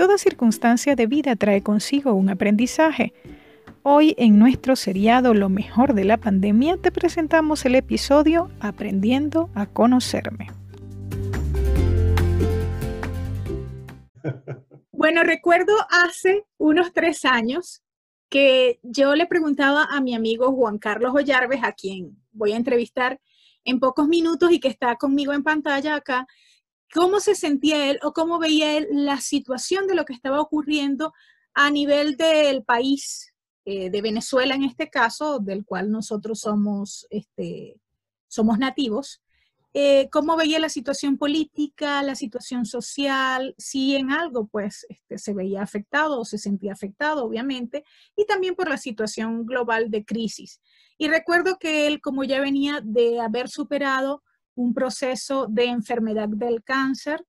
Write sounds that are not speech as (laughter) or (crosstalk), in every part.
toda circunstancia de vida trae consigo un aprendizaje. Hoy en nuestro seriado Lo mejor de la pandemia te presentamos el episodio Aprendiendo a conocerme. Bueno, recuerdo hace unos tres años que yo le preguntaba a mi amigo Juan Carlos Ollarves, a quien voy a entrevistar en pocos minutos y que está conmigo en pantalla acá, cómo se sentía él o cómo veía él la situación de lo que estaba ocurriendo a nivel del país, eh, de Venezuela en este caso, del cual nosotros somos, este, somos nativos, eh, cómo veía la situación política, la situación social, si en algo pues este, se veía afectado o se sentía afectado, obviamente, y también por la situación global de crisis. Y recuerdo que él, como ya venía de haber superado un proceso de enfermedad del cáncer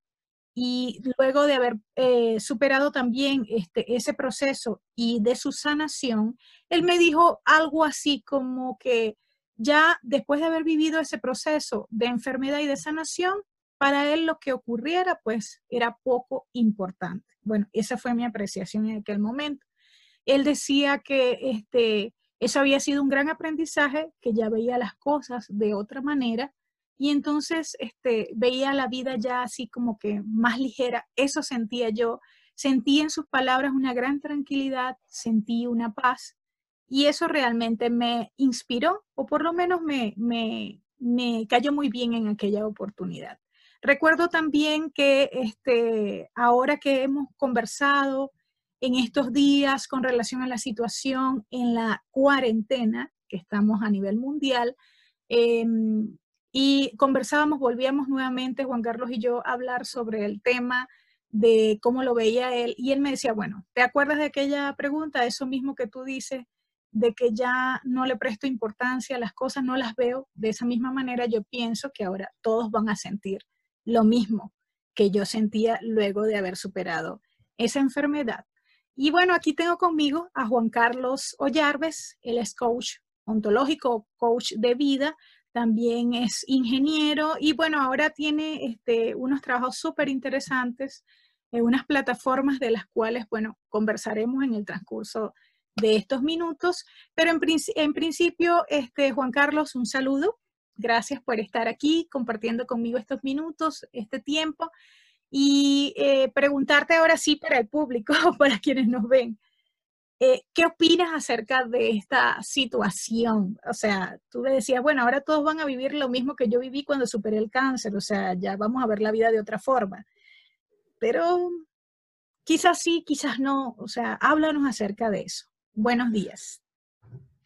y luego de haber eh, superado también este, ese proceso y de su sanación, él me dijo algo así como que ya después de haber vivido ese proceso de enfermedad y de sanación, para él lo que ocurriera pues era poco importante. Bueno, esa fue mi apreciación en aquel momento. Él decía que este, eso había sido un gran aprendizaje, que ya veía las cosas de otra manera y entonces este, veía la vida ya así como que más ligera. Eso sentía yo. Sentí en sus palabras una gran tranquilidad, sentí una paz y eso realmente me inspiró o por lo menos me, me, me cayó muy bien en aquella oportunidad. Recuerdo también que este, ahora que hemos conversado en estos días con relación a la situación en la cuarentena, que estamos a nivel mundial, em, y conversábamos, volvíamos nuevamente, Juan Carlos y yo, a hablar sobre el tema de cómo lo veía él. Y él me decía, bueno, ¿te acuerdas de aquella pregunta? Eso mismo que tú dices, de que ya no le presto importancia a las cosas, no las veo. De esa misma manera yo pienso que ahora todos van a sentir lo mismo que yo sentía luego de haber superado esa enfermedad. Y bueno, aquí tengo conmigo a Juan Carlos Ollarves, él es coach ontológico, coach de vida, también es ingeniero y bueno, ahora tiene este, unos trabajos súper interesantes en unas plataformas de las cuales, bueno, conversaremos en el transcurso de estos minutos, pero en, en principio, este, Juan Carlos, un saludo. Gracias por estar aquí compartiendo conmigo estos minutos, este tiempo y eh, preguntarte ahora sí para el público, (laughs) para quienes nos ven. Eh, ¿Qué opinas acerca de esta situación? O sea, tú le decías, bueno, ahora todos van a vivir lo mismo que yo viví cuando superé el cáncer, o sea, ya vamos a ver la vida de otra forma. Pero quizás sí, quizás no, o sea, háblanos acerca de eso. Buenos días.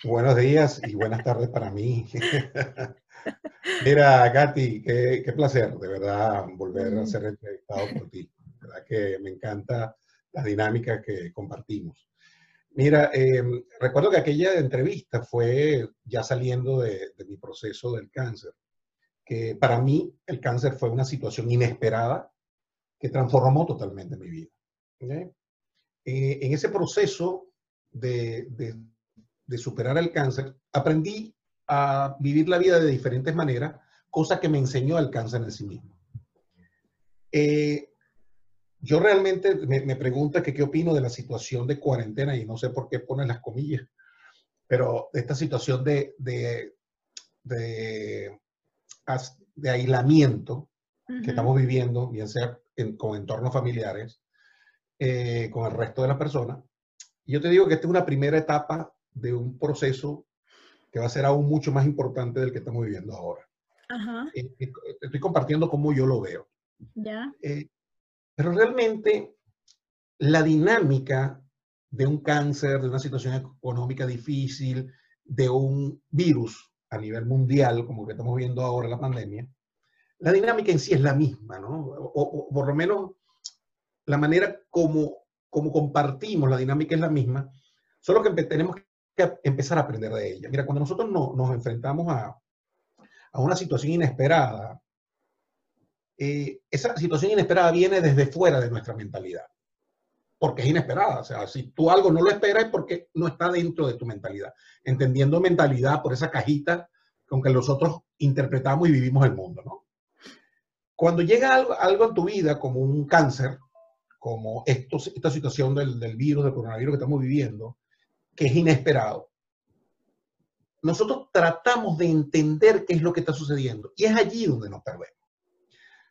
Buenos días y buenas tardes para mí. (laughs) Mira, Katy, qué, placer, de verdad, volver a mm. ser entrevistado por ti. De verdad que me encanta la dinámica que compartimos. Mira, em, recuerdo que aquella entrevista fue ya saliendo de, mi proceso del cáncer, que para mí el cáncer fue una situación inesperada que transformó totalmente mi vida. Eh, en ese proceso de, superar el cáncer, aprendí a vivir la vida de diferentes maneras, cosa que me enseñó el cáncer en sí mismo. Eh, yo realmente me, pregunta que qué opino de la situación de cuarentena y no sé por qué ponen las comillas, pero esta situación de, de, de, de aislamiento que estamos viviendo, bien sea con entornos familiares, eh, con el resto de las personas. Yo te digo que esta es una primera etapa de un proceso que va a ser aún mucho más importante del que estamos viviendo ahora. Ajá. Eh, eh, estoy compartiendo cómo yo lo veo. Ya. Pero realmente la dinámica de un cáncer, de una situación económica difícil, de un virus a nivel mundial, como que estamos viendo ahora la pandemia, la dinámica en sí es la misma, ¿no? O, por lo menos la manera como, como compartimos la dinámica es la misma, solo que tenemos que empezar a aprender de ella. Mira, cuando nosotros no, nos enfrentamos a, a una situación inesperada, eh, esa situación inesperada viene desde fuera de nuestra mentalidad, porque es inesperada. O sea, si tú algo no lo esperas es porque no está dentro de tu mentalidad. Entendiendo mentalidad por esa cajita con que nosotros interpretamos y vivimos el mundo, ¿no? Cuando llega algo, algo en tu vida, como un cáncer, como esta situación del, del virus, del coronavirus que estamos viviendo, que es inesperado, nosotros tratamos de entender qué es lo que está sucediendo y es allí donde nos perdemos.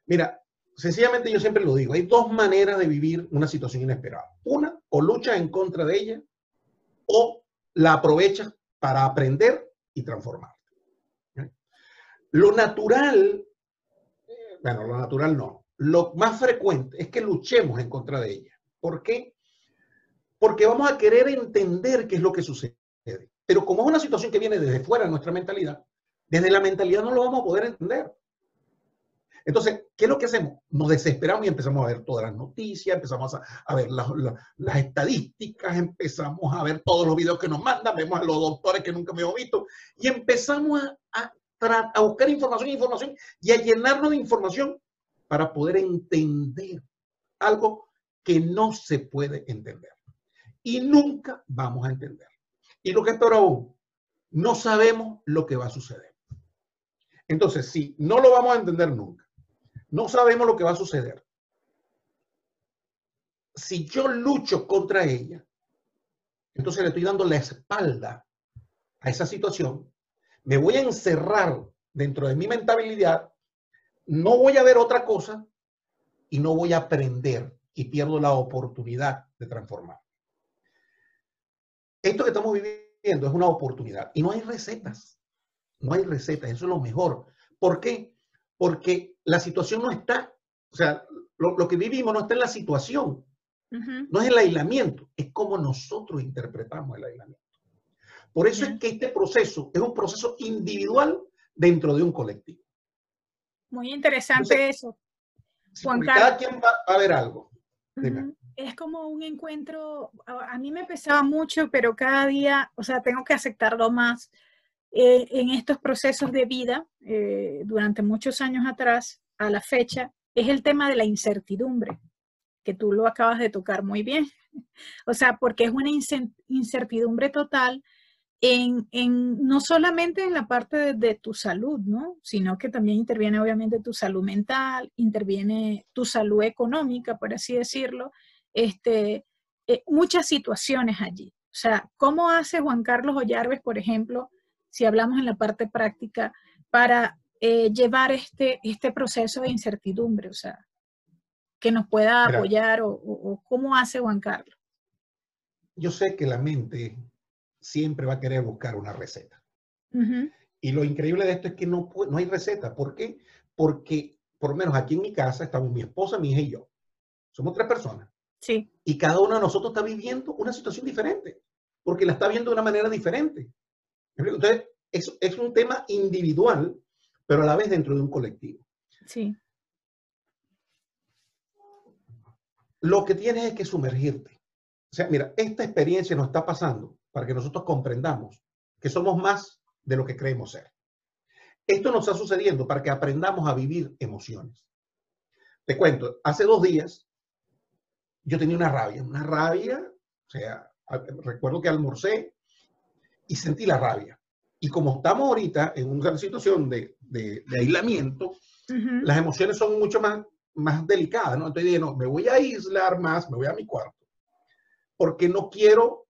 Mira, sencillamente yo siempre lo digo, hay dos maneras de vivir una situación inesperada. Una, o luchas en contra de ella o la aprovechas para aprender y transformarte. Lo natural, bueno, lo natural no, lo más frecuente es que luchemos en contra de ella. ¿Por qué? Porque vamos a querer entender qué es lo que sucede. Pero como es una situación que viene desde fuera de nuestra mentalidad, desde la mentalidad no lo vamos a poder entender. Entonces, ¿qué es lo que hacemos? Nos desesperamos y empezamos a ver todas las noticias, empezamos a, ver las, estadísticas, empezamos a ver todos los videos que nos mandan, vemos a los doctores que nunca me hemos visto y empezamos a, buscar información, información y a llenarnos de información para poder entender algo que no se puede entender. Y nunca vamos a entender. Y lo que es peor aún, no sabemos lo que va a suceder. Entonces, si no lo vamos a entender nunca, no sabemos lo que va a suceder. Si yo lucho contra ella, entonces le estoy dando la espalda a esa situación, me voy a encerrar dentro de mi mentalidad, no voy a ver otra cosa y no voy a aprender y pierdo la oportunidad de transformar. Esto que estamos viviendo es una oportunidad y no hay recetas. No hay recetas, eso es lo mejor. ¿Por qué? porque la situación no está, o sea, lo, que vivimos no está en la situación, no es el aislamiento, es como nosotros interpretamos el aislamiento. Por eso es que este proceso es un proceso individual dentro de un colectivo. Muy interesante eso. Juan cada quien va, a ver algo. Es como un encuentro, a, mí me pesaba mucho, pero cada día, o sea, tengo que aceptarlo más eh, en estos procesos de vida, eh, durante muchos años atrás, a la fecha, es el tema de la incertidumbre, que tú lo acabas de tocar muy bien. (laughs) O sea, porque es una incertidumbre total en, no solamente en la parte de, tu salud, ¿no? Sino que también interviene obviamente tu salud mental, interviene tu salud económica, por así decirlo, este, eh, muchas situaciones allí. O sea, ¿cómo hace Juan Carlos Ollarves, por ejemplo, si hablamos en la parte práctica, para eh, llevar este, este proceso de incertidumbre? O sea, que nos pueda apoyar o, cómo hace Juan Carlos. Yo sé que la mente siempre va a querer buscar una receta. Y lo increíble de esto es que no, no hay receta. ¿Por qué? Porque, por lo menos aquí en mi casa, estamos mi esposa, mi hija y yo. Somos tres personas. Sí. Y cada uno de nosotros está viviendo una situación diferente, porque la está viendo de una manera diferente. Entonces, es, es un tema individual, pero a la vez dentro de un colectivo. Sí. Lo que tienes es que sumergirte. O sea, mira, esta experiencia nos está pasando para que nosotros comprendamos que somos más de lo que creemos ser. Esto nos está sucediendo para que aprendamos a vivir emociones. Te cuento, hace dos días yo tenía una rabia, una rabia, o sea, recuerdo que almorcé y sentí la rabia. Y como estamos ahorita en una situación de, de, aislamiento, las emociones son mucho más, más delicadas, ¿no? Entonces dije, no, me voy a aislar más, me voy a mi cuarto, porque no quiero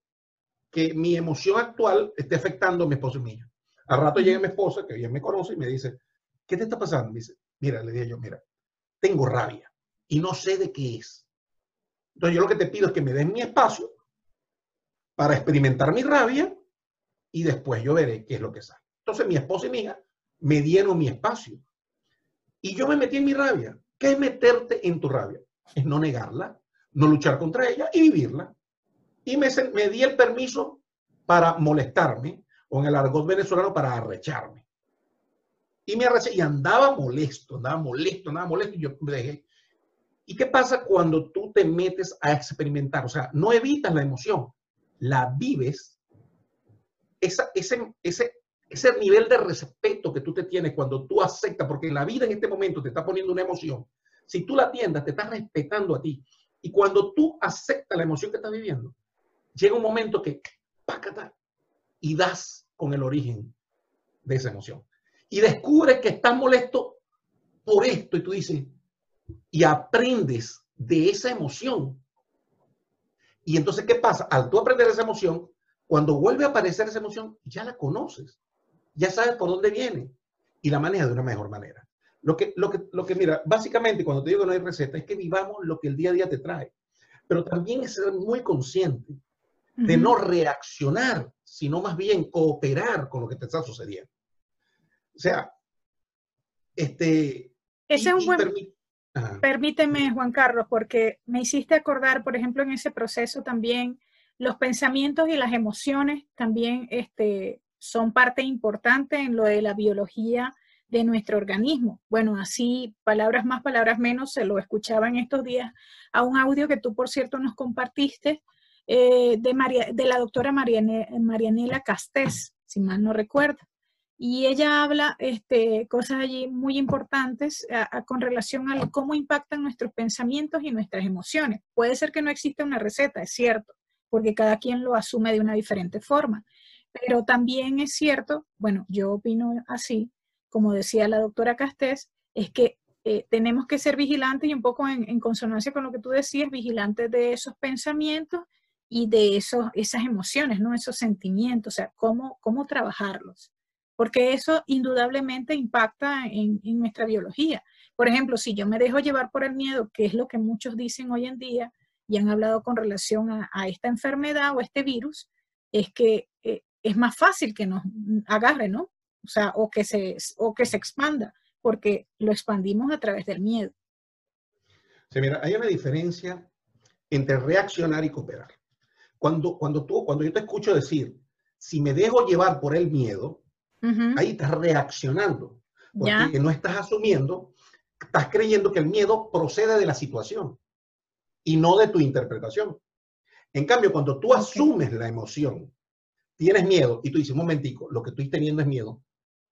que mi emoción actual esté afectando a mi esposo y mi hija. Al rato llega mi esposa, que bien me conoce, y me dice, ¿qué te está pasando? Me dice, mira, le dije yo, mira, tengo rabia y no sé de qué es. Entonces yo lo que te pido es que me den mi espacio para experimentar mi rabia y después yo veré qué es lo que sale. Entonces mi esposa y mi hija me dieron mi espacio y yo me metí en mi rabia. ¿Qué es meterte en tu rabia? Es no negarla, no luchar contra ella y vivirla. Y me, me di el permiso para molestarme, o en el argot venezolano, para arrecharme. Y me arreché y andaba molesto, andaba molesto, andaba molesto y yo me dejé. ¿Y qué pasa cuando tú te metes a experimentar? O sea, no evitas la emoción, la vives ese, ese, ese nivel de respeto que tú te tienes cuando tú aceptas, porque la vida en este momento te está poniendo una emoción, si tú la atiendas, te estás respetando a ti. Y cuando tú aceptas la emoción que estás viviendo, llega un momento que, pácata, y das con el origen de esa emoción. Y descubres que estás molesto por esto y tú dices, y aprendes de esa emoción Y entonces, ¿qué pasa? Al tú aprender esa emoción, cuando vuelve a aparecer esa emoción, ya la conoces, ya sabes por dónde viene y la manejas de una mejor manera. Lo que, lo que, lo que mira, básicamente cuando te digo que no hay receta, es que vivamos lo que el día a día te trae, pero también es ser muy consciente de no reaccionar, sino más bien cooperar con lo que te está sucediendo. O sea, este... Ese es un buen... Permíteme, Juan Carlos, porque me hiciste acordar, por ejemplo, en ese proceso también, los pensamientos y las emociones también este, son parte importante en lo de la biología de nuestro organismo. Bueno, así, palabras más, palabras menos, se lo escuchaba en estos días a un audio que tú, por cierto, nos compartiste eh, de, María, de la doctora Marianela Castés, si mal no recuerdo. Y ella habla este, cosas allí muy importantes con relación a cómo impactan nuestros pensamientos y nuestras emociones. Puede ser que no exista una receta, es cierto, porque cada quien lo asume de una diferente forma. Pero también es cierto, bueno, yo opino así, como decía la doctora Castés, es que eh, tenemos que ser vigilantes y un poco en, consonancia con lo que tú decías, vigilantes de esos pensamientos y de esos, esas emociones, ¿no? Esos sentimientos, o sea, cómo, cómo trabajarlos. Porque eso indudablemente impacta en nuestra biología. Por ejemplo, si yo me dejo llevar por el miedo, que es lo que muchos dicen hoy en día y han hablado con relación a, a esta enfermedad o este virus, es que eh, es más fácil que nos agarre, ¿no? O sea, o que se, o que se expanda, porque lo expandimos a través del miedo. Sí, mira, hay una diferencia entre reaccionar y cooperar. Cuando, cuando, tú, cuando yo te escucho decir, si me dejo llevar por el miedo, ahí estás reaccionando, porque no estás asumiendo, estás creyendo que el miedo procede de la situación y no de tu interpretación. En cambio, cuando tú asumes la emoción, tienes miedo y tú dices, un momentico, lo que estoy teniendo es miedo,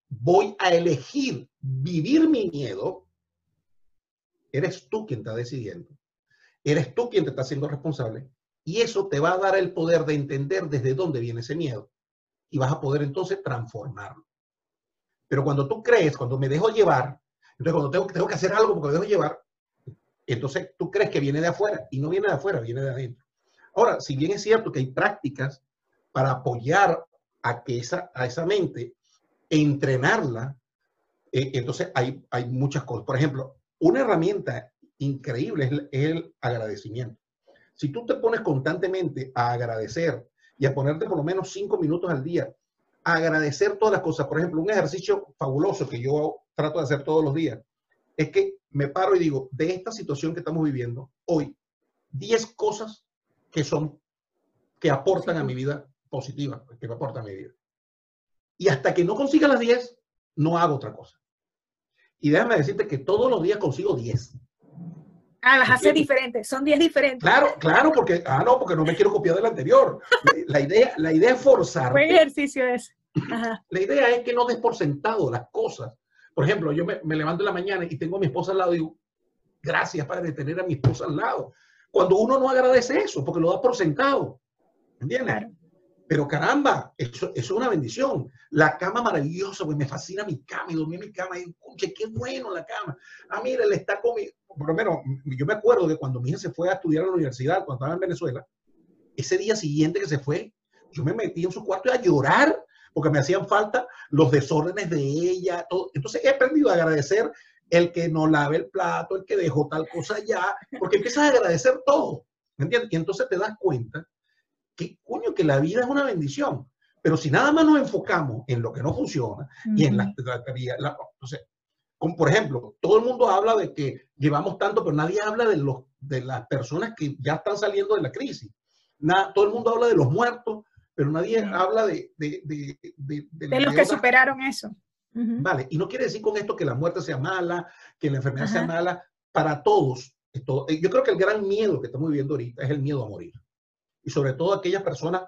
voy a elegir vivir mi miedo, eres tú quien está decidiendo. Eres tú quien te está haciendo responsable y eso te va a dar el poder de entender desde dónde viene ese miedo y vas a poder entonces transformarlo. Pero cuando tú crees, cuando me dejo llevar, entonces cuando tengo, tengo que hacer algo porque me dejo llevar, entonces tú crees que viene de afuera y no viene de afuera, viene de adentro. Ahora, si bien es cierto que hay prácticas para apoyar a, que esa, a esa mente, entrenarla, eh, entonces hay, hay muchas cosas. Por ejemplo, una herramienta increíble es el agradecimiento. Si tú te pones constantemente a agradecer y a ponerte por lo menos cinco minutos al día, agradecer todas las cosas, por ejemplo, un ejercicio fabuloso que yo trato de hacer todos los días, es que me paro y digo, de esta situación que estamos viviendo hoy, 10 cosas que son, que aportan a mi vida positiva, que me aportan a mi vida. Y hasta que no consiga las 10, no hago otra cosa. Y déjame decirte que todos los días consigo 10. Ah, las hace diferentes, son 10 diferentes. Claro, claro, porque, ah, no, porque no me quiero copiar del anterior. La idea, la idea es forzar. Buen ejercicio es. La idea es que no des por sentado las cosas. Por ejemplo, yo me, me, levanto en la mañana y tengo a mi esposa al lado y digo, gracias, Padre, de tener a mi esposa al lado. Cuando uno no agradece eso, porque lo da por sentado. ¿Entiendes? Pero caramba, eso, es una bendición. La cama maravillosa, pues me fascina mi cama y dormir en mi cama. Y, escuche, qué bueno la cama. Ah, mira, él está conmigo. Por lo menos, yo me acuerdo que cuando mi hija se fue a estudiar a la universidad, cuando estaba en Venezuela, ese día siguiente que se fue, yo me metí en su cuarto a llorar porque me hacían falta los desórdenes de ella. Todo. Entonces he aprendido a agradecer el que no lave el plato, el que dejó tal cosa allá, porque empiezas a agradecer todo. ¿Me entiendes? Y entonces te das cuenta que, coño, que la vida es una bendición. Pero si nada más nos enfocamos en lo que no funciona y en la, la, entonces, como por ejemplo, todo el mundo habla de que llevamos tanto, pero nadie habla de, los, de las personas que ya están saliendo de la crisis. Nada, todo el mundo habla de los muertos, pero nadie habla de... De, de, de los que superaron eso. Vale, y no quiere decir con esto que la muerte sea mala, que la enfermedad sea mala, para todos. Esto, yo creo que el gran miedo que estamos viviendo ahorita es el miedo a morir. Y sobre todo aquellas personas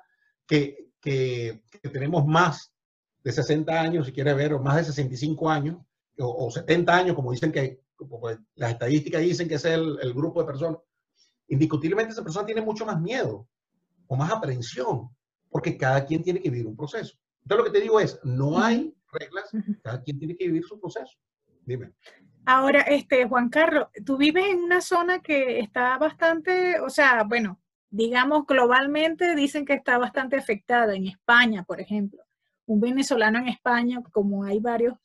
que, que, tenemos más de 60 años, si quieres ver, o más de 65 años, o, 70 años, como dicen que pues, las estadísticas dicen que es el, el, grupo de personas, indiscutiblemente esa persona tiene mucho más miedo o más aprensión, porque cada quien tiene que vivir un proceso. Entonces lo que te digo es, no hay reglas, cada quien tiene que vivir su proceso. Dime. Ahora, este, Juan Carlos, tú vives en una zona que está bastante, o sea, bueno, digamos, globalmente dicen que está bastante afectada. En España, por ejemplo, un venezolano en España, como hay varios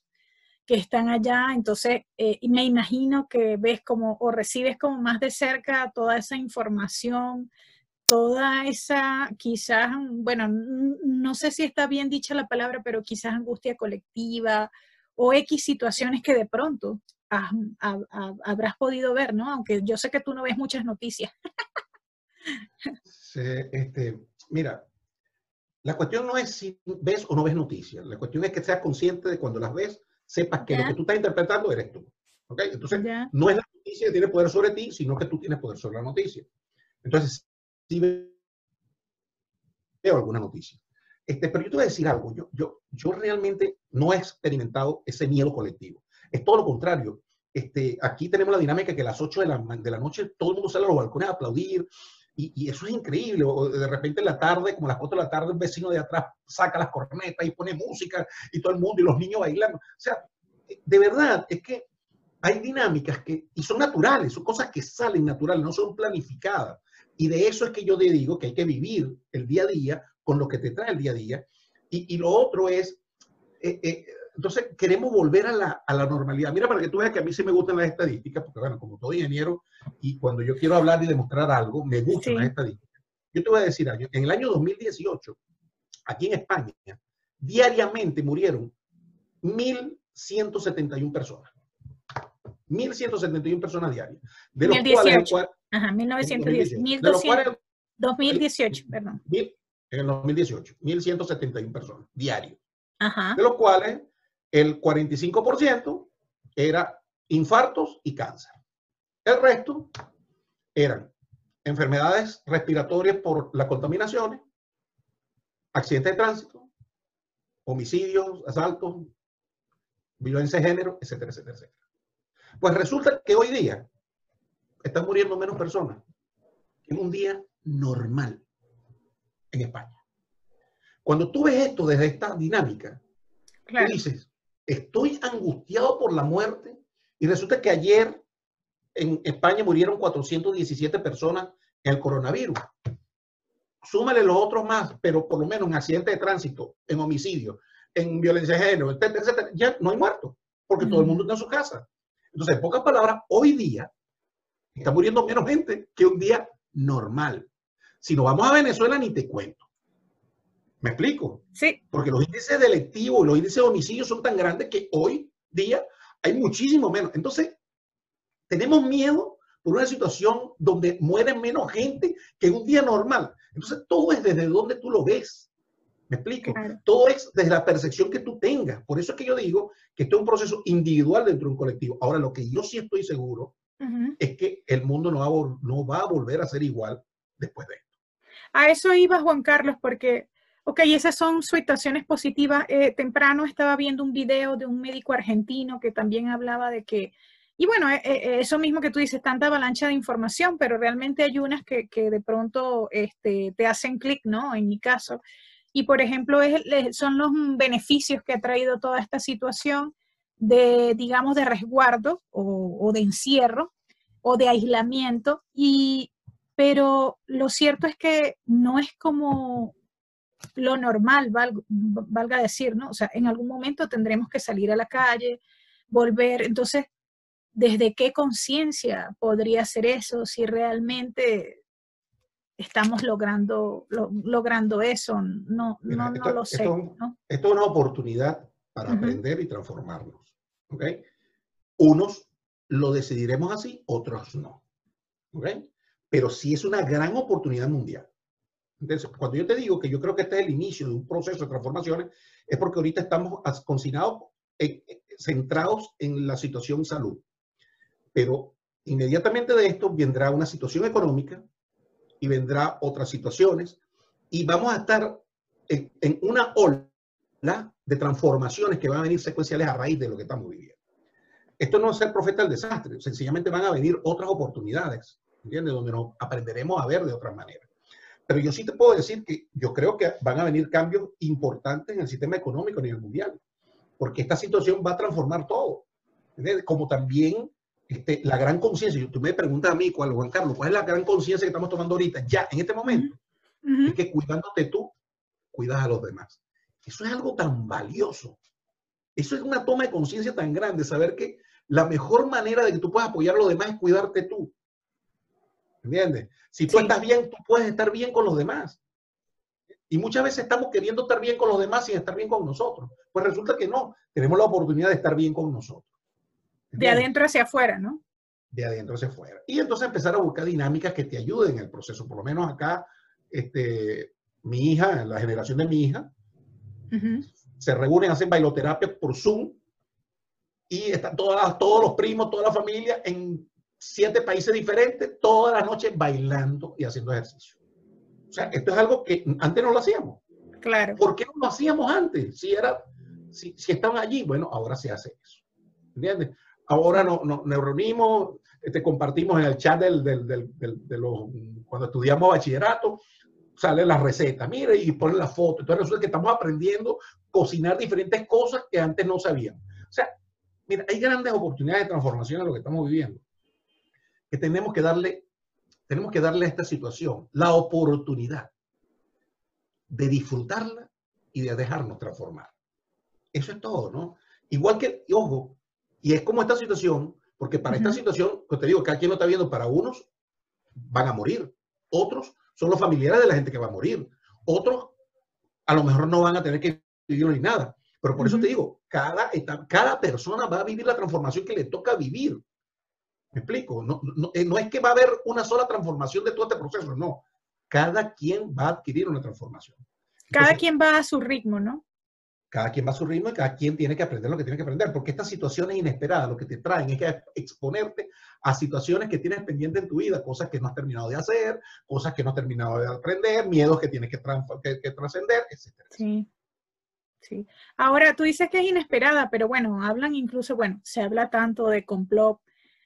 que están allá, entonces eh, me imagino que ves como o recibes como más de cerca toda esa información, toda esa quizás, bueno, no sé si está bien dicha la palabra, pero quizás angustia colectiva o X situaciones que de pronto habrás podido ver, ¿no? Aunque yo sé que tú no ves muchas noticias. este, mira, la cuestión no es si ves o no ves noticias. La cuestión es que seas consciente de cuando las ves, sepas que lo que tú estás interpretando eres tú. ¿Ok? Entonces, no es la noticia que tiene poder sobre ti, sino que tú tienes poder sobre la noticia. Entonces, si veo alguna noticia. Este, pero yo te voy a decir algo. Yo, yo, yo realmente no he experimentado ese miedo colectivo. Es todo lo contrario. Este, aquí tenemos la dinámica que a las 8 de la, de la noche todo el mundo sale a los balcones a aplaudir, y, eso es increíble. O de repente en la tarde, como a las 4 de la tarde, un vecino de atrás saca las cornetas y pone música y todo el mundo y los niños bailando. O sea, de verdad, es que hay dinámicas que, y son naturales, son cosas que salen naturales, no son planificadas. Y de eso es que yo te digo que hay que vivir el día a día con lo que te trae el día a día. Y, y lo otro es, eh, eh, entonces queremos volver a la, a la, normalidad. Mira, para que tú veas que a mí sí me gustan las estadísticas, porque bueno, como todo ingeniero, y cuando yo quiero hablar y demostrar algo, me gustan las estadísticas. Yo te voy a decir. En el año 2018, aquí en España, diariamente murieron 1.171 personas. 1.171 personas diarias. De los 2018. cuales... Ajá, 1910. 1200, 2018, perdón. en el 2018, 1.171 personas diarios. Ajá. De los cuales el 45% era infartos y cáncer. El resto eran enfermedades respiratorias por las contaminaciones, accidentes de tránsito, homicidios, asaltos, violencia de género, etcétera, etcétera, etcétera. Pues resulta que hoy día están muriendo menos personas que en un día normal en España. Cuando tú ves esto desde esta dinámica, tú dices, estoy angustiado por la muerte y resulta que ayer en España murieron 417 personas en el coronavirus. Súmale los otros más, pero por lo menos en accidentes de tránsito, en homicidio, en violencia de género, etcétera, etcétera, ya no hay muertos, porque todo el mundo está en su casa. Entonces, en pocas palabras, hoy día está muriendo menos gente que un día normal. Si nos vamos a Venezuela, ni te cuento. ¿Me explico? Sí. Porque los índices delictivos, los índices de homicidios son tan grandes que hoy día hay muchísimo menos. Entonces, tenemos miedo por una situación donde muere menos gente que un día normal. Entonces, todo es desde donde tú lo ves. ¿Me explico? Todo es desde la percepción que tú tengas. Por eso es que yo digo que esto es un proceso individual dentro de un colectivo. Ahora, lo que yo sí estoy seguro es que el mundo no va, no va a volver a ser igual después de esto. A eso iba Juan Carlos, porque Ok, esas son situaciones positivas. Eh, temprano estaba viendo un video de un médico argentino que también hablaba de que, y bueno, eh, eh, eso mismo que tú dices, tanta avalancha de información, pero realmente hay unas que, que de pronto este, te hacen clic, ¿no? En mi caso. Y por ejemplo, es, son los beneficios que ha traído toda esta situación de, digamos, de resguardo o, o de encierro o de aislamiento. Y, pero lo cierto es que no es como lo normal, valga decir, ¿no? O sea, en algún momento tendremos que salir a la calle, volver. Entonces, ¿desde qué conciencia podría ser eso si realmente estamos logrando, logrando eso? No, no, no lo sé. Esto, es una oportunidad para aprender y transformarnos. ¿Ok? Unos lo decidiremos así, otros no. ¿ok? Pero sí es una gran oportunidad mundial. Entonces, cuando yo te digo que yo creo que este es el inicio de un proceso de transformaciones, es porque ahorita estamos confinados, centrados en la situación salud. Pero inmediatamente de esto vendrá una situación económica y vendrá otras situaciones y vamos a estar en, en una ola de transformaciones que van a venir secuenciales a raíz de lo que estamos viviendo. Esto no es ser profeta del desastre, sencillamente van a venir otras oportunidades, ¿entiendes? Donde nos aprenderemos a ver de otra manera. Pero yo sí te puedo decir que yo creo que van a venir cambios importantes en el sistema económico a nivel mundial, porque esta situación va a transformar todo. Como también este, la gran conciencia, tú me preguntas a mí, ¿cuál, Juan Carlos, cuál es la gran conciencia que estamos tomando ahorita, ya, en este momento? Es que cuidándote tú, cuidas a los demás. Eso es algo tan valioso. Eso es una toma de conciencia tan grande, saber que la mejor manera de que tú puedas apoyar a los demás es cuidarte tú. ¿Entiendes? Si tú estás bien, tú puedes estar bien con los demás. Y muchas veces estamos queriendo estar bien con los demás sin estar bien con nosotros. Pues resulta que no, tenemos la oportunidad de estar bien con nosotros. De adentro hacia afuera, ¿no? De adentro hacia afuera. Y entonces empezar a buscar dinámicas que te ayuden en el proceso. Por lo menos acá, este, mi hija, la generación de mi hija, se reúnen, hacen bailoterapia por Zoom y están todas, todos los primos, toda la familia en siete países diferentes, todas las noches bailando y haciendo ejercicio. O sea, esto es algo que antes no lo hacíamos. Claro. ¿Por qué no lo hacíamos antes? Si, era, si, si estaban allí, bueno, ahora se hace eso. ¿Entiendes? Ahora nos no, nos reunimos, este, compartimos en el chat del, del, del, de los, cuando estudiamos bachillerato, sale la receta, mire, y ponen la foto. Entonces resulta que estamos aprendiendo a cocinar diferentes cosas que antes no sabíamos. O sea, mira, hay grandes oportunidades de transformación en lo que estamos viviendo. Que tenemos que darle, tenemos que darle a esta situación la oportunidad de disfrutarla y de dejarnos transformar. Eso es todo, ¿no? Igual que, y ojo, y es como esta situación, porque para esta situación, pues te digo, cada quien lo está viendo, para unos van a morir, otros son los familiares de la gente que va a morir, otros a lo mejor no van a tener que vivir ni nada. Pero por eso te digo, cada, cada persona va a vivir la transformación que le toca vivir. ¿Me explico? No, no, eh, no, es que va a haber una sola transformación de todo este proceso, no. Cada quien va a adquirir una transformación. Cada quien va a su ritmo, ¿no? Cada quien va a su ritmo y cada quien tiene que aprender lo que tiene que aprender, porque estas situaciones inesperadas lo que te traen es que exponerte a situaciones que tienes pendientes en tu vida, cosas que no has terminado de hacer, cosas que no has terminado de aprender, miedos que tienes que, que, que trascender, etc. Sí. Sí. Ahora, tú dices que es inesperada, pero bueno, hablan incluso, bueno, se habla tanto de complot,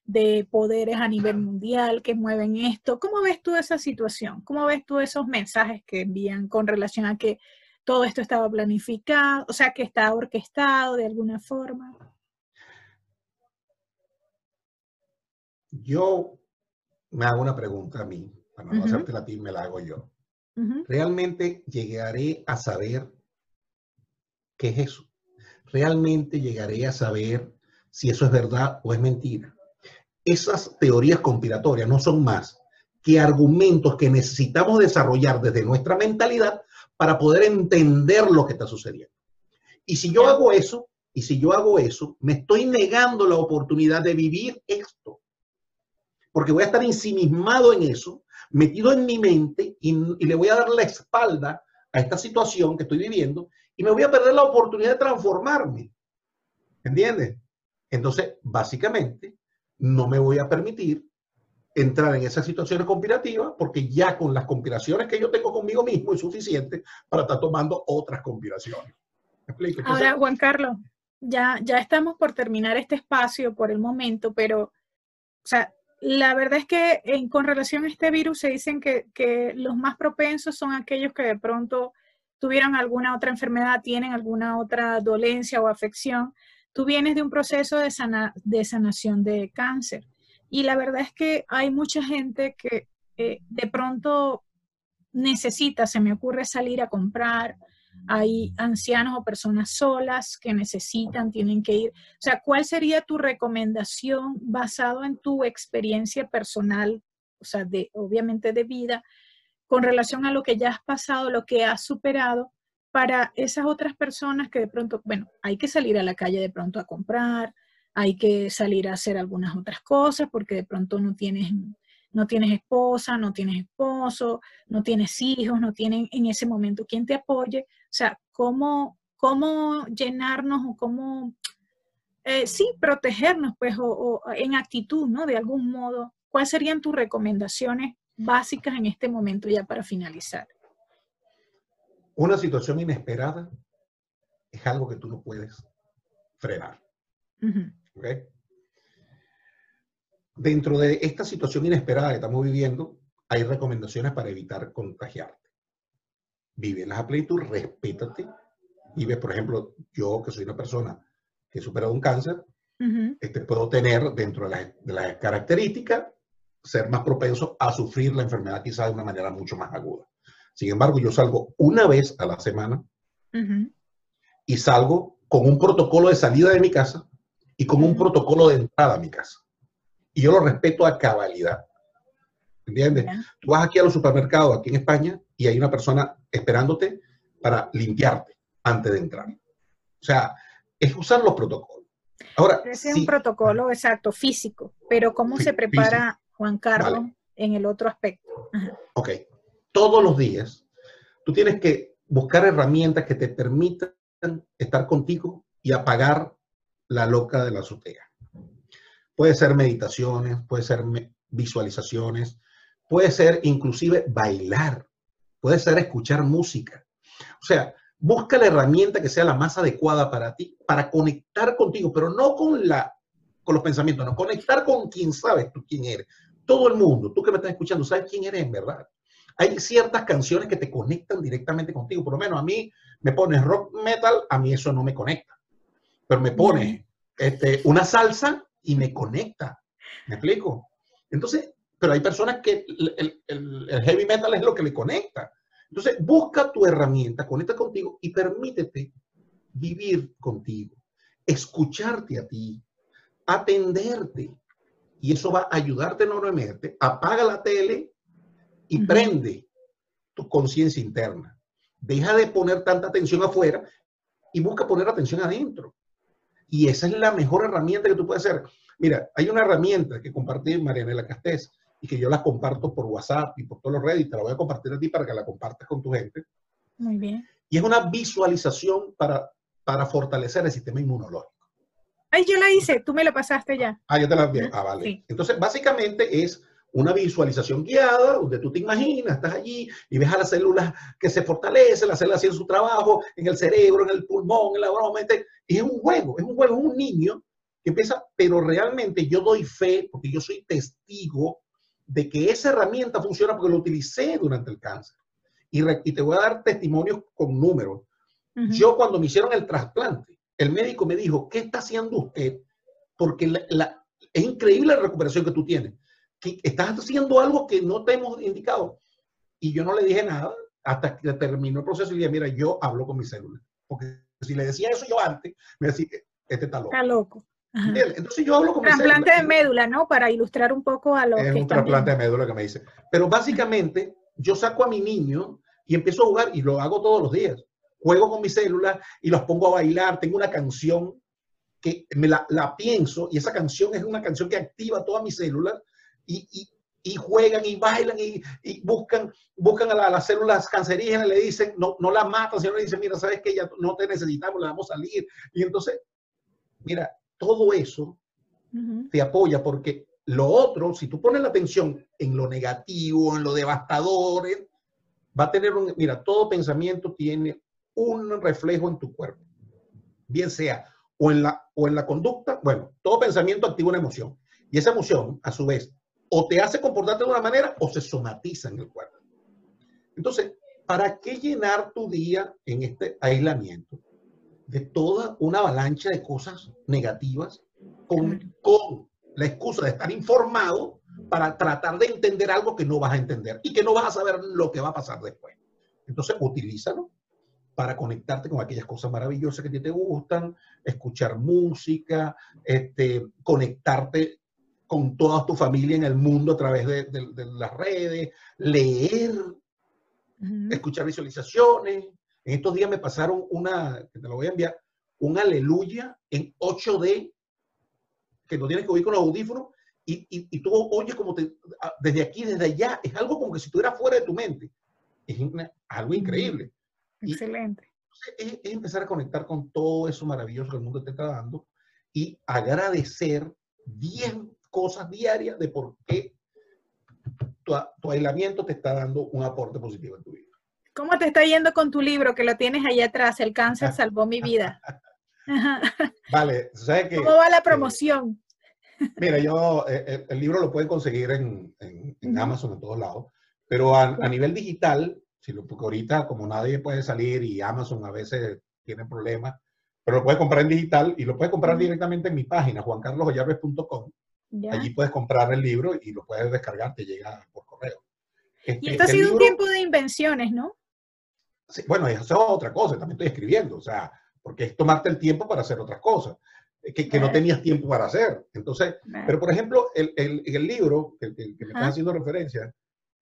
de poderes a nivel mundial que mueven esto. ¿Cómo ves tú esa situación? ¿Cómo ves tú esos mensajes que envían con relación a que todo esto estaba planificado, o sea, que está orquestado de alguna forma. Yo me hago una pregunta a mí, para no hacerte la ti, me la hago yo. ¿Realmente llegaré a saber qué es eso? ¿Realmente llegaré a saber si eso es verdad o es mentira? Esas teorías conspiratorias no son más que argumentos que necesitamos desarrollar desde nuestra mentalidad para poder entender lo que está sucediendo. Y si yo hago eso, y si yo hago eso, me estoy negando la oportunidad de vivir esto. Porque voy a estar ensimismado en eso, metido en mi mente y, le voy a dar la espalda a esta situación que estoy viviendo y me voy a perder la oportunidad de transformarme. ¿Entiendes? Entonces, básicamente, no me voy a permitir entrar en esas situaciones conspirativas porque ya con las conspiraciones que yo tengo conmigo mismo es suficiente para estar tomando otras conspiraciones. Ahora, Juan Carlos, ya, ya estamos por terminar este espacio por el momento, pero, o sea, la verdad es que en, con relación a este virus se dicen que, que, los más propensos son aquellos que de pronto tuvieron alguna otra enfermedad, tienen alguna otra dolencia o afección. Tú vienes de un proceso de, sana, de sanación de cáncer. Y la verdad es que hay mucha gente que eh, de pronto necesita, se me ocurre salir a comprar, hay ancianos o personas solas que necesitan, tienen que ir. O sea, ¿cuál sería tu recomendación basado en tu experiencia personal, o sea, de, obviamente de vida, con relación a lo que ya has pasado, lo que has superado, para esas otras personas que de pronto, bueno, hay que salir a la calle de pronto a comprar, hay que salir a hacer algunas otras cosas porque de pronto no tienes, no tienes esposa, no tienes esposo, no tienes hijos, no tienen en ese momento quien te apoye. O sea, cómo, cómo llenarnos o cómo, eh, sí, protegernos, pues, o, en actitud, ¿no? De algún modo. ¿Cuáles serían tus recomendaciones básicas en este momento ya para finalizar? Una situación inesperada es algo que tú no puedes frenar. Dentro de esta situación inesperada que estamos viviendo, hay recomendaciones para evitar contagiarte. Vive en la plenitud, respétate. Vive, por ejemplo, yo que soy una persona que he superado un cáncer, este, puedo tener dentro de las características ser más propenso a sufrir la enfermedad quizá de una manera mucho más aguda. Sin embargo, yo salgo una vez a la semana y salgo con un protocolo de salida de mi casa y con un protocolo de entrada a mi casa. Y yo lo respeto a cabalidad. ¿Entiendes? Tú vas aquí a los supermercados, aquí en España, y hay una persona esperándote para limpiarte antes de entrar. O sea, es usar los protocolos. Ahora, ese es un protocolo exacto, físico, pero ¿cómo se prepara Juan Carlos en el otro aspecto? Ok, todos los días tú tienes que buscar herramientas que te permitan estar contigo y apagar la loca de la azotea. Puede ser meditaciones, puede ser visualizaciones, puede ser inclusive bailar, puede ser escuchar música. O sea, busca la herramienta que sea la más adecuada para ti, para conectar contigo, pero no con, la, con los pensamientos, no, conectar con quien sabes tú quién eres. Todo el mundo, tú que me estás escuchando, sabes quién eres en verdad. Hay ciertas canciones que te conectan directamente contigo, por lo menos a mí me pones rock metal, a mí eso no me conecta, pero me pone este, una salsa y me conecta. ¿Me explico? Entonces, pero hay personas que el, heavy metal es lo que le conecta. Entonces, busca tu herramienta, conecta contigo y permítete vivir contigo, escucharte a ti, atenderte. Y eso va a ayudarte enormemente. Apaga la tele y prende tu conciencia interna. Deja de poner tanta atención afuera y busca poner atención adentro. Y esa es la mejor herramienta que tú puedes hacer. Mira, hay una herramienta que compartí Marianela Castés y que yo la comparto por WhatsApp y por todos los redes, te la voy a compartir a ti para que la compartas con tu gente. Muy bien. Y es una visualización para, para fortalecer el sistema inmunológico. Ay, yo la hice, tú me la pasaste ya. Ah, yo te la envié. Ah, vale. Entonces, básicamente es una visualización guiada donde tú te imaginas, estás allí y ves a las células que se fortalecen, las células haciendo su trabajo en el cerebro, en el pulmón, en la broma. Y es un juego, es un juego, es un niño que empieza, pero realmente yo doy fe, porque yo soy testigo de que esa herramienta funciona porque lo utilicé durante el cáncer. Y, te voy a dar testimonios con números. Yo cuando me hicieron el trasplante, el médico me dijo, ¿qué está haciendo usted? Porque es increíble la recuperación que tú tienes estás haciendo algo que no te hemos indicado. Y yo no le dije nada hasta que terminó el proceso y dije, mira, yo hablo con mi célula. Porque si le decía eso yo antes, me decía, este está loco. Está loco. Entonces yo hablo con trasplante de médula, ¿no? Para ilustrar un poco a lo es un trasplante de médula que me dice. Pero básicamente yo saco a mi niño y empiezo a jugar y lo hago todos los días. Juego con mis células y los pongo a bailar. Tengo una canción que me la, la pienso y esa canción es una canción que activa todas mis células y, y, juegan y bailan y, y buscan, buscan a, las células cancerígenas, le dicen, no, no la matan, sino le dicen, mira, sabes que ya no te necesitamos, le vamos a salir. Y entonces, mira, todo eso te apoya porque lo otro, si tú pones la atención en lo negativo, en lo devastador, va a tener un, mira, todo pensamiento tiene un reflejo en tu cuerpo, bien sea o en la, o en la conducta, bueno, todo pensamiento activa una emoción. Y esa emoción, a su vez, o te hace comportarte de una manera o se somatiza en el cuerpo. Entonces, ¿para qué llenar tu día en este aislamiento de toda una avalancha de cosas negativas con, con la excusa de estar informado para tratar de entender algo que no vas a entender y que no vas a saber lo que va a pasar después? Entonces, utilízalo para conectarte con aquellas cosas maravillosas que a ti te gustan, escuchar música, este, conectarte con toda tu familia en el mundo a través de, las redes, leer, escuchar visualizaciones. En estos días me pasaron una, que te lo voy a enviar, un aleluya en 8D, que no tienes que oír con los audífonos, y, y, tú oyes como te, desde aquí, desde allá, es algo como que si estuviera fuera de tu mente. Es algo increíble. Excelente. es, empezar a conectar con todo eso maravilloso que el mundo te está dando y agradecer bien cosas diarias de por qué tu, aislamiento te está dando un aporte positivo en tu vida. ¿Cómo te está yendo con tu libro que lo tienes ahí atrás? El cáncer (laughs) salvó mi vida. (laughs) vale, ¿sabes qué? ¿Cómo va la promoción? mira, yo, eh, eh, el, libro lo pueden conseguir en, Amazon en todos lados, pero a, nivel digital, si lo, porque ahorita como nadie puede salir y Amazon a veces tiene problemas, pero lo puedes comprar en digital y lo puedes comprar directamente en mi página, juancarlosollarves.com. Allí puedes comprar el libro y lo puedes descargar, te llega por correo. y este, esto ha sido un tiempo de invenciones, ¿no? bueno, eso es otra cosa, también estoy escribiendo, o sea, porque es tomarte el tiempo para hacer otras cosas que, que no tenías tiempo para hacer. Entonces, pero por ejemplo, el, el, el libro que, que, me estás haciendo referencia,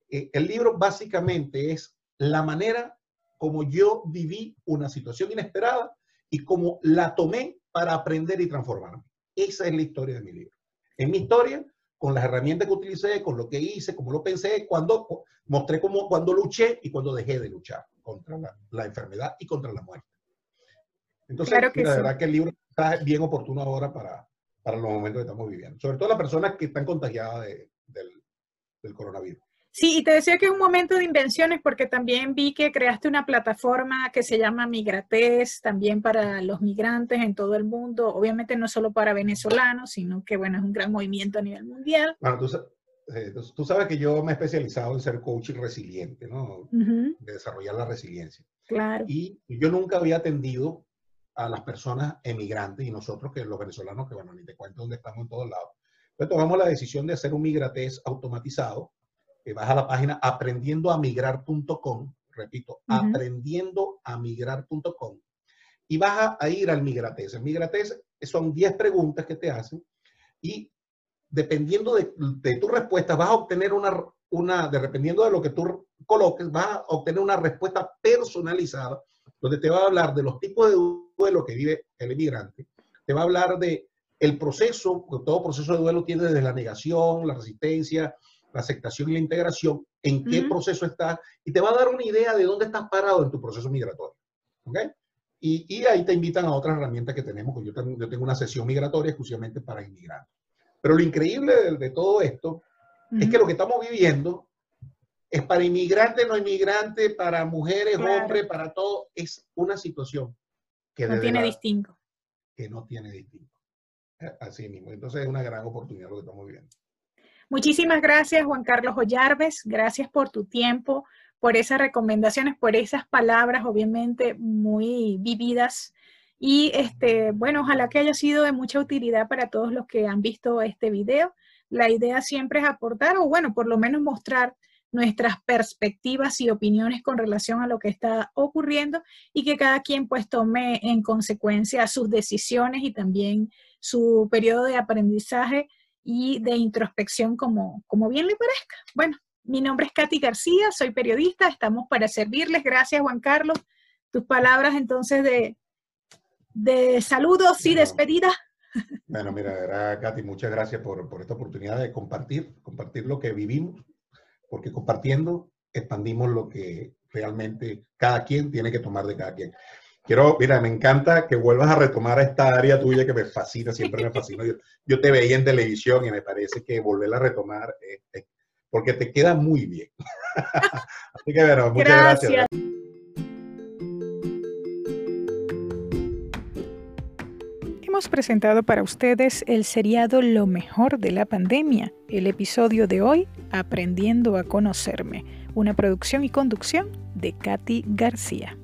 eh, el libro básicamente es la manera como yo viví una situación inesperada y cómo la tomé para aprender y transformarme. Esa es la historia de mi libro. En mi historia, con las herramientas que utilicé, con lo que hice, cómo lo pensé, cuando mostré cómo, cuando luché y cuando dejé de luchar contra la, la enfermedad y contra la muerte. Entonces, la verdad que el libro está bien oportuno ahora para, para los momentos que estamos viviendo. Sobre todo las personas que están contagiadas de, del, del coronavirus. Sí, y te decía que es un momento de invenciones porque también vi que creaste una plataforma que se llama Migrates, también para los migrantes en todo el mundo, obviamente no solo para venezolanos, sino que bueno, es un gran movimiento a nivel mundial. Bueno, tú, eh, tú sabes que yo me he especializado en ser coach resiliente, ¿no? De desarrollar la resiliencia. Claro. Y yo nunca había atendido a las personas emigrantes y nosotros que los venezolanos, que bueno, ni te cuento dónde estamos en todos lados. Entonces tomamos la decisión de hacer un migratés automatizado que vas a la página aprendiendoamigrar.com, repito, aprendiendoamigrar.com, y vas a, ir al Migrates. El Migrates son 10 preguntas que te hacen y dependiendo de, de tu respuesta vas a obtener una, una, dependiendo de lo que tú coloques, vas a obtener una respuesta personalizada donde te va a hablar de los tipos de duelo que vive el inmigrante, te va a hablar de el proceso, todo proceso de duelo tiene desde la negación, la resistencia, la aceptación y la integración, en qué proceso estás, y te va a dar una idea de dónde estás parado en tu proceso migratorio. ¿Ok? Y, y ahí te invitan a otras herramientas que tenemos, yo tengo, yo tengo una sesión migratoria exclusivamente para inmigrantes. Pero lo increíble de, todo esto es que lo que estamos viviendo es para inmigrantes, no inmigrantes, para mujeres, hombres, para todo, es una situación que no tiene distinto. Que no tiene distinto. Así mismo. Entonces es una gran oportunidad lo que estamos viviendo. Muchísimas gracias, Juan Carlos Ollarves. Gracias por tu tiempo, por esas recomendaciones, por esas palabras, obviamente muy vividas. Y este, bueno, ojalá que haya sido de mucha utilidad para todos los que han visto este video. La idea siempre es aportar, o bueno, por lo menos mostrar nuestras perspectivas y opiniones con relación a lo que está ocurriendo y que cada quien pues tome en consecuencia sus decisiones y también su periodo de aprendizaje y de introspección como, como bien le parezca. Bueno, mi nombre es Katy García, soy periodista, estamos para servirles. Gracias, Juan Carlos. Tus palabras entonces de, de saludos y despedida. Bueno, mira, verdad, Katy, muchas gracias por, por esta oportunidad de compartir, compartir lo que vivimos, porque compartiendo expandimos lo que realmente cada quien tiene que tomar de cada quien. Quiero, mira, me encanta que vuelvas a retomar esta área tuya que me fascina, siempre me fascina. Yo, te veía en televisión y me parece que volverla a retomar, eh, porque te queda muy bien. (laughs) Así que bueno, muchas gracias. Hemos presentado para ustedes el seriado Lo mejor de la pandemia, el episodio de hoy, Aprendiendo a conocerme, una producción y conducción de Katy García.